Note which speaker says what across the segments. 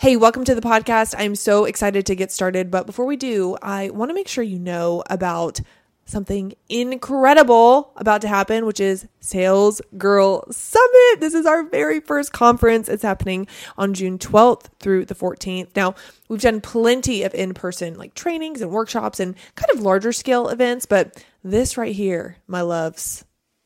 Speaker 1: Hey, welcome to the podcast. I'm so excited to get started. But before we do, I want to make sure you know about something incredible about to happen, which is Sales Girl Summit. This is our very first conference. It's happening on June 12th through the 14th. Now, we've done plenty of in person like trainings and workshops and kind of larger scale events, but this right here, my loves,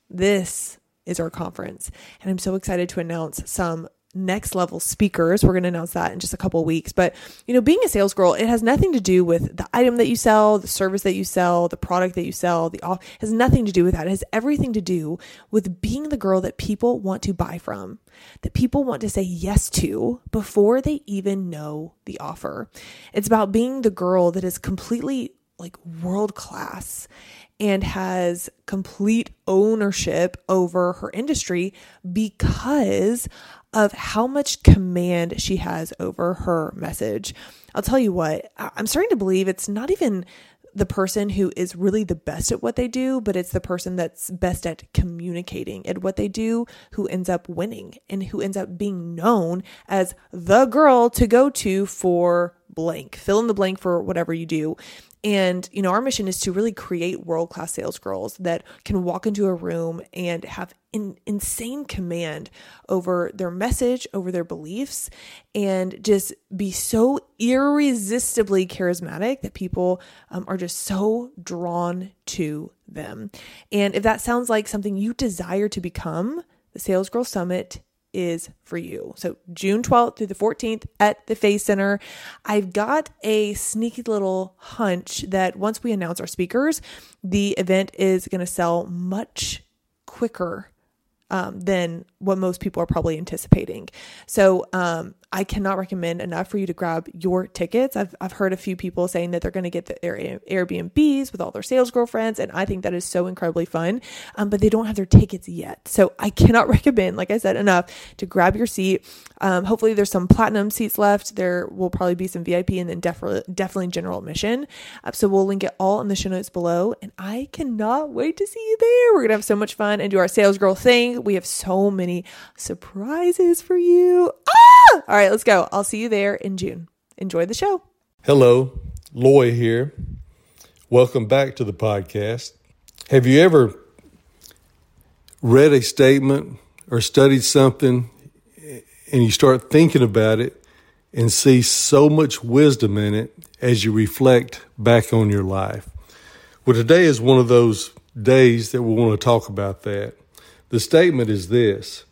Speaker 1: this is our conference. And I'm so excited to announce some next level speakers. We're going to announce that in just a couple weeks. But, you know, being a sales girl, it has nothing to do with the item that you sell, the service that you sell, the product that you sell, the off has nothing to do with that. It has everything to do with being the girl that people want to buy from, that people want to say yes to before they even know the offer. It's about being the girl that is completely like world class and has complete ownership over her industry because of how much command she has over her message. I'll tell you what, I'm starting to believe it's not even the person who is really the best at what they do, but it's the person that's best at communicating at what they do who ends up winning and who ends up being known as the girl to go to for blank. Fill in the blank for whatever you do. And, you know, our mission is to really create world class sales girls that can walk into a room and have in, insane command over their message, over their beliefs, and just be so irresistibly charismatic that people um, are just so drawn to them. And if that sounds like something you desire to become, the Sales Girl Summit is for you. So June 12th through the 14th at the Face Center. I've got a sneaky little hunch that once we announce our speakers, the event is going to sell much quicker um, than what most people are probably anticipating. So um, I cannot recommend enough for you to grab your tickets. I've, I've heard a few people saying that they're going to get the Airbnbs with all their sales girlfriends, and I think that is so incredibly fun, um, but they don't have their tickets yet. So I cannot recommend, like I said, enough to grab your seat. Um, hopefully, there's some platinum seats left. There will probably be some VIP and then definitely, definitely general admission. Uh, so we'll link it all in the show notes below, and I cannot wait to see you there. We're going to have so much fun and do our sales girl thing. We have so many surprises for you. Ah! All right let's go. I'll see you there in June. Enjoy the show.
Speaker 2: Hello, Loy here. Welcome back to the podcast. Have you ever read a statement or studied something and you start thinking about it and see so much wisdom in it as you reflect back on your life? Well, today is one of those days that we want to talk about that. The statement is this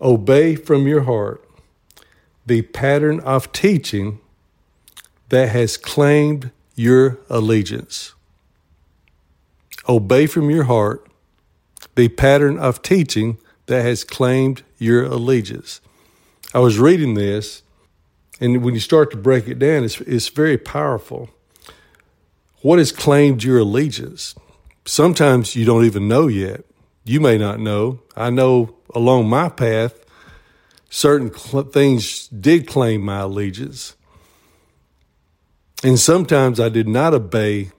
Speaker 2: Obey from your heart the pattern of teaching that has claimed your allegiance. Obey from your heart the pattern of teaching that has claimed your allegiance. I was reading this, and when you start to break it down, it's, it's very powerful. What has claimed your allegiance? Sometimes you don't even know yet. You may not know. I know along my path, certain cl- things did claim my allegiance. And sometimes I did not obey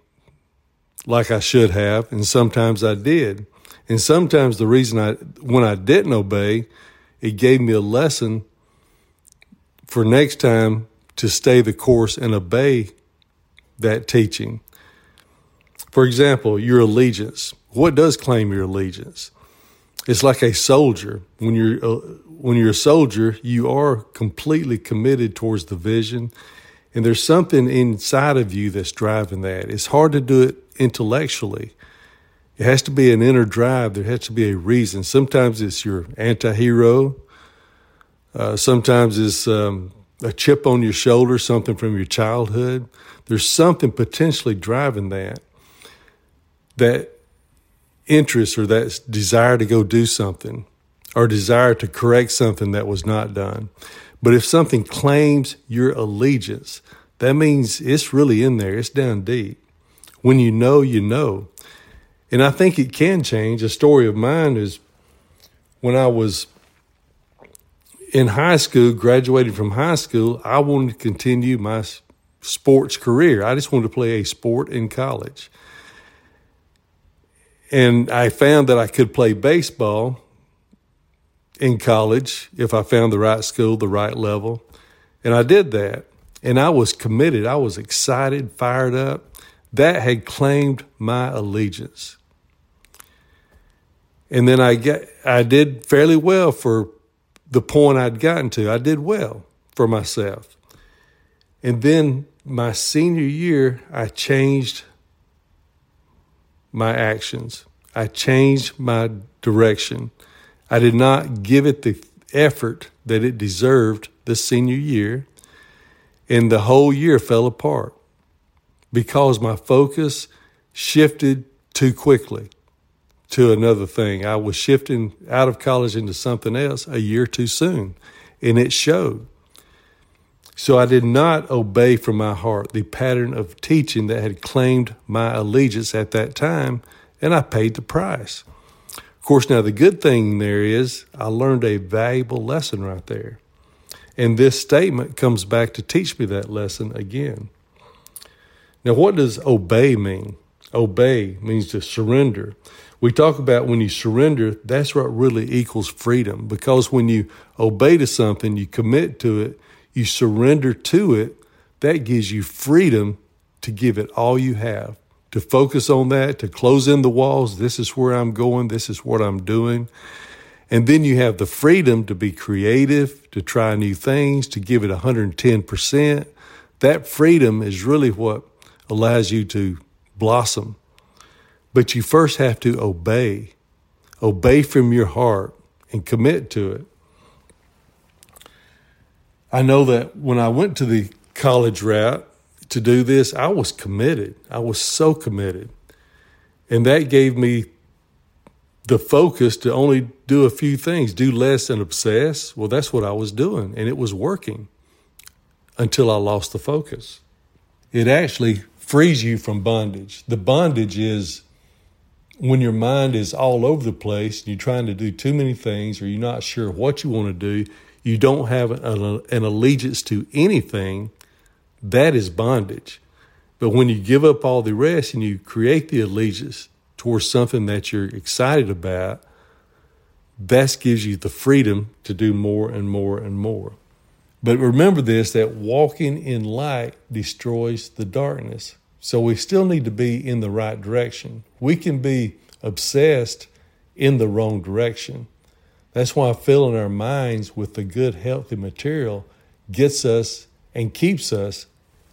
Speaker 2: like I should have, and sometimes I did. And sometimes the reason I, when I didn't obey, it gave me a lesson for next time to stay the course and obey that teaching. For example, your allegiance. What does claim your allegiance? It's like a soldier. When you're uh, when you're a soldier, you are completely committed towards the vision, and there's something inside of you that's driving that. It's hard to do it intellectually. It has to be an inner drive. There has to be a reason. Sometimes it's your anti-hero. Uh, sometimes it's um, a chip on your shoulder, something from your childhood. There's something potentially driving that. That interest or that desire to go do something or desire to correct something that was not done. But if something claims your allegiance, that means it's really in there, it's down deep. When you know, you know. And I think it can change. A story of mine is when I was in high school, graduated from high school, I wanted to continue my sports career. I just wanted to play a sport in college. And I found that I could play baseball in college if I found the right school, the right level. And I did that. And I was committed. I was excited, fired up. That had claimed my allegiance. And then I get I did fairly well for the point I'd gotten to. I did well for myself. And then my senior year, I changed my actions. I changed my direction. I did not give it the effort that it deserved this senior year, and the whole year fell apart because my focus shifted too quickly to another thing. I was shifting out of college into something else a year too soon, and it showed. So I did not obey from my heart the pattern of teaching that had claimed my allegiance at that time, and I paid the price. Of course, now the good thing there is I learned a valuable lesson right there. And this statement comes back to teach me that lesson again. Now, what does obey mean? Obey means to surrender. We talk about when you surrender, that's what really equals freedom because when you obey to something, you commit to it, you surrender to it, that gives you freedom to give it all you have, to focus on that, to close in the walls. This is where I'm going, this is what I'm doing. And then you have the freedom to be creative, to try new things, to give it 110%. That freedom is really what allows you to blossom. But you first have to obey, obey from your heart and commit to it. I know that when I went to the college route to do this, I was committed. I was so committed. And that gave me the focus to only do a few things, do less and obsess. Well, that's what I was doing, and it was working until I lost the focus. It actually frees you from bondage. The bondage is when your mind is all over the place and you're trying to do too many things or you're not sure what you want to do, you don't have an, an allegiance to anything, that is bondage. But when you give up all the rest and you create the allegiance towards something that you're excited about, that gives you the freedom to do more and more and more. But remember this that walking in light destroys the darkness. So we still need to be in the right direction. We can be obsessed in the wrong direction. That's why filling our minds with the good, healthy material gets us and keeps us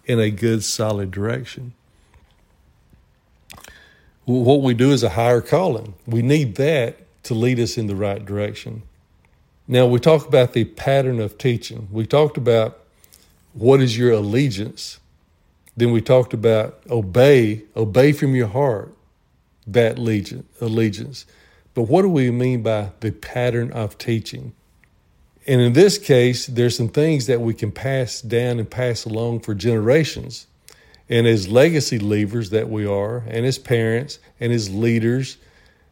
Speaker 2: in a good, solid direction. What we do is a higher calling. We need that to lead us in the right direction. Now, we talk about the pattern of teaching. We talked about what is your allegiance. Then we talked about obey, obey from your heart, that allegiance. But what do we mean by the pattern of teaching? And in this case, there's some things that we can pass down and pass along for generations. And as legacy leavers that we are, and as parents, and as leaders,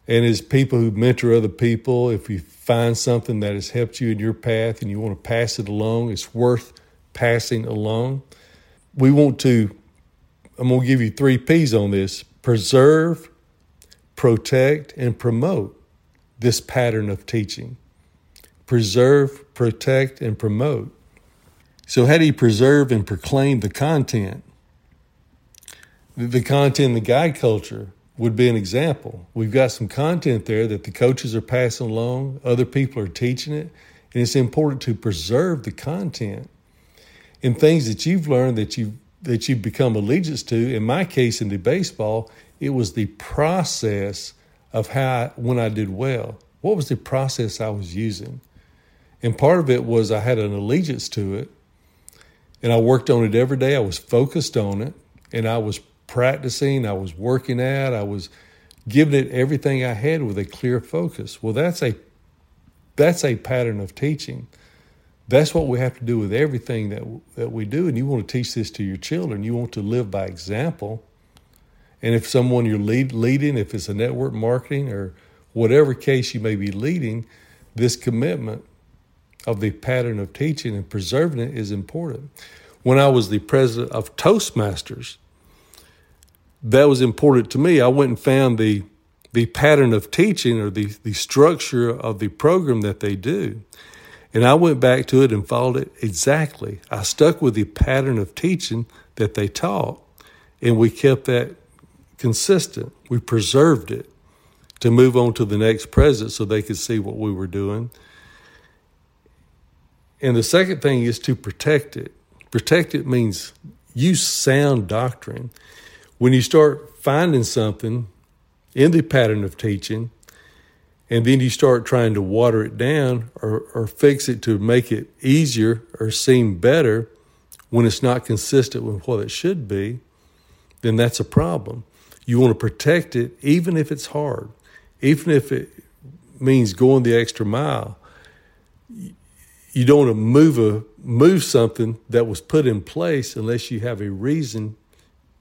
Speaker 2: and as people who mentor other people, if you find something that has helped you in your path and you want to pass it along, it's worth passing along. We want to, I'm going to give you three P's on this preserve, protect, and promote this pattern of teaching. Preserve, protect, and promote. So, how do you preserve and proclaim the content? The content the guide culture would be an example. We've got some content there that the coaches are passing along, other people are teaching it, and it's important to preserve the content and things that you've learned that you that you've become allegiance to. In my case, in the baseball, it was the process of how when I did well. What was the process I was using? And part of it was I had an allegiance to it, and I worked on it every day. I was focused on it, and I was practicing. I was working at. I was giving it everything I had with a clear focus. Well, that's a that's a pattern of teaching. That's what we have to do with everything that that we do. And you want to teach this to your children. You want to live by example. And if someone you're lead, leading, if it's a network marketing or whatever case you may be leading, this commitment of the pattern of teaching and preserving it is important. When I was the president of Toastmasters, that was important to me. I went and found the the pattern of teaching or the, the structure of the program that they do. And I went back to it and followed it exactly. I stuck with the pattern of teaching that they taught, and we kept that consistent. We preserved it to move on to the next president so they could see what we were doing. And the second thing is to protect it. Protect it means use sound doctrine. When you start finding something in the pattern of teaching, and then you start trying to water it down or, or fix it to make it easier or seem better when it's not consistent with what it should be, then that's a problem. You want to protect it even if it's hard, even if it means going the extra mile. You don't want to move a move something that was put in place unless you have a reason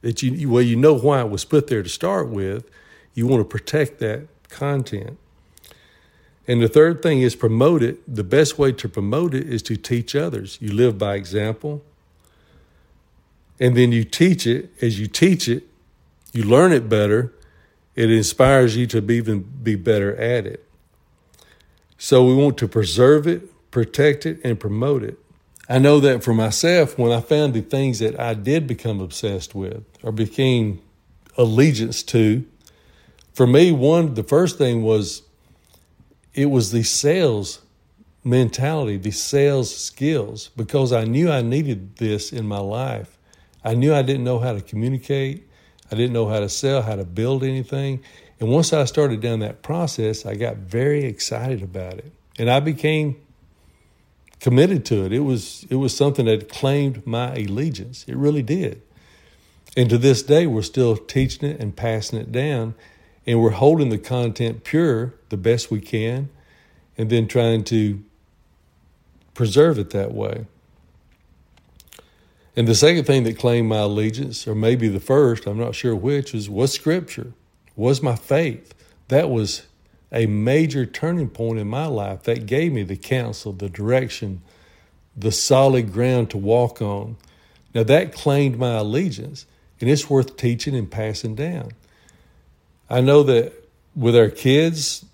Speaker 2: that you well you know why it was put there to start with. You want to protect that content. And the third thing is promote it. The best way to promote it is to teach others. You live by example. And then you teach it. As you teach it, you learn it better. It inspires you to be even be better at it. So we want to preserve it, protect it, and promote it. I know that for myself, when I found the things that I did become obsessed with or became allegiance to, for me, one, the first thing was it was the sales mentality, the sales skills, because I knew I needed this in my life. I knew I didn't know how to communicate. I didn't know how to sell, how to build anything. And once I started down that process, I got very excited about it. And I became committed to it. It was it was something that claimed my allegiance. It really did. And to this day we're still teaching it and passing it down and we're holding the content pure the best we can and then trying to preserve it that way. And the second thing that claimed my allegiance, or maybe the first, I'm not sure which, was was scripture, was my faith. That was a major turning point in my life. That gave me the counsel, the direction, the solid ground to walk on. Now that claimed my allegiance, and it's worth teaching and passing down. I know that with our kids,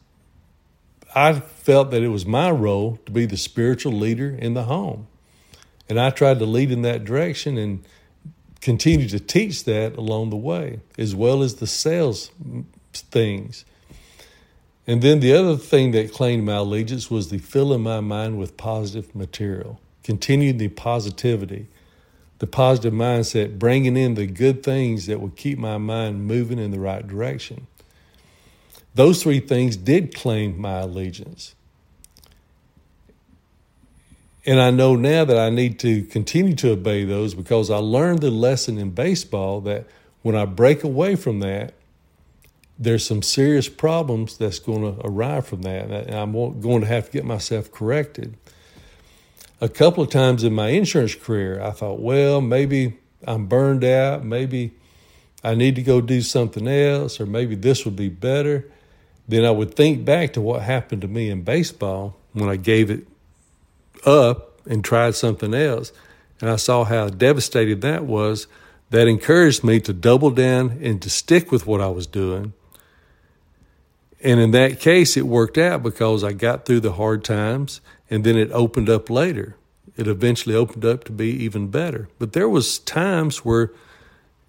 Speaker 2: I felt that it was my role to be the spiritual leader in the home. And I tried to lead in that direction and continue to teach that along the way, as well as the sales things. And then the other thing that claimed my allegiance was the filling my mind with positive material, continuing the positivity, the positive mindset, bringing in the good things that will keep my mind moving in the right direction. Those three things did claim my allegiance. And I know now that I need to continue to obey those because I learned the lesson in baseball that when I break away from that, there's some serious problems that's going to arrive from that. And I'm going to have to get myself corrected a couple of times in my insurance career, I thought, well, maybe I'm burned out. Maybe I need to go do something else, or maybe this would be better. Then I would think back to what happened to me in baseball when I gave it up and tried something else. And I saw how devastated that was. That encouraged me to double down and to stick with what I was doing. And in that case, it worked out because I got through the hard times and then it opened up later. It eventually opened up to be even better. But there was times where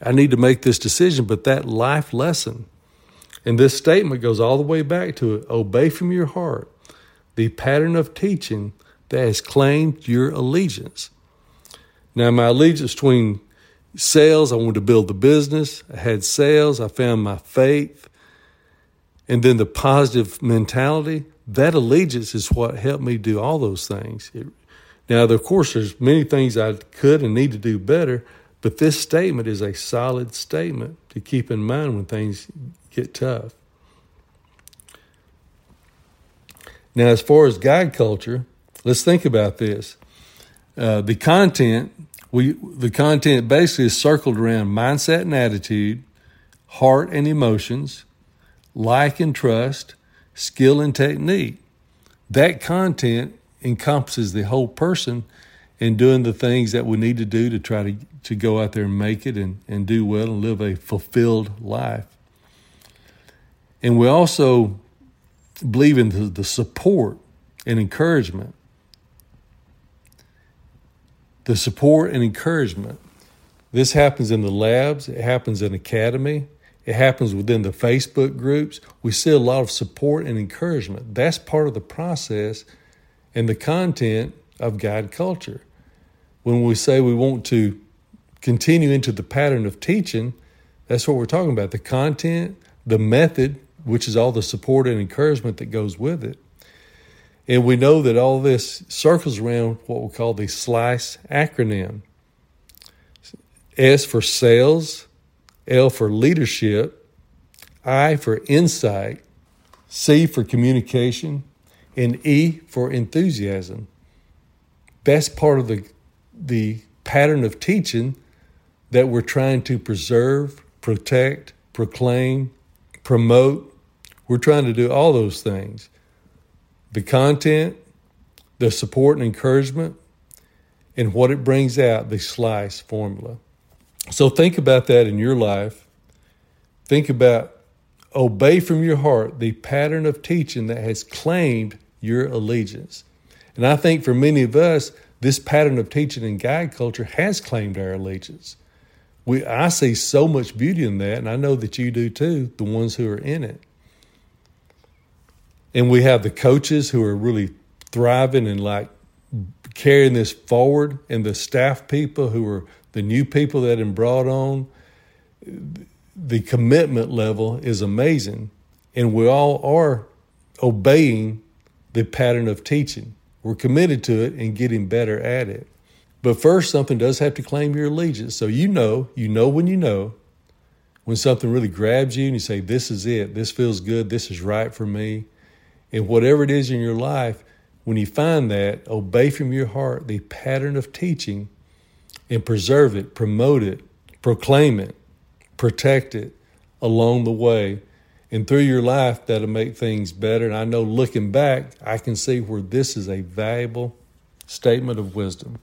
Speaker 2: I need to make this decision, but that life lesson and this statement goes all the way back to it obey from your heart the pattern of teaching that has claimed your allegiance. Now, my allegiance between sales, I wanted to build the business. I had sales, I found my faith, and then the positive mentality that allegiance is what helped me do all those things. It, now, of course, there's many things I could and need to do better, but this statement is a solid statement to keep in mind when things get tough. Now, as far as guide culture, let's think about this. Uh, the content we the content basically is circled around mindset and attitude, heart and emotions, like and trust, skill and technique. That content encompasses the whole person in doing the things that we need to do to try to, to go out there and make it and, and do well and live a fulfilled life. And we also believe in the, the support and encouragement the support and encouragement. This happens in the labs, it happens in academy, it happens within the Facebook groups. We see a lot of support and encouragement. That's part of the process and the content of guide culture. When we say we want to continue into the pattern of teaching, that's what we're talking about the content, the method, which is all the support and encouragement that goes with it. And we know that all this circles around what we call the SLICE acronym S for sales, L for leadership, I for insight, C for communication, and E for enthusiasm. That's part of the, the pattern of teaching that we're trying to preserve, protect, proclaim, promote. We're trying to do all those things the content, the support and encouragement, and what it brings out the SLICE formula. So think about that in your life. Think about obey from your heart the pattern of teaching that has claimed your allegiance. And I think for many of us, this pattern of teaching and guide culture has claimed our allegiance. We, I see so much beauty in that, and I know that you do too, the ones who are in it. And we have the coaches who are really thriving and like carrying this forward, and the staff people who are the new people that have been brought on. The commitment level is amazing, and we all are obeying the pattern of teaching. We're committed to it and getting better at it. But first, something does have to claim your allegiance. So you know, you know when you know, when something really grabs you and you say, This is it, this feels good, this is right for me. And whatever it is in your life, when you find that, obey from your heart the pattern of teaching and preserve it, promote it, proclaim it, protect it along the way. And through your life, that'll make things better. And I know looking back, I can see where this is a valuable statement of wisdom.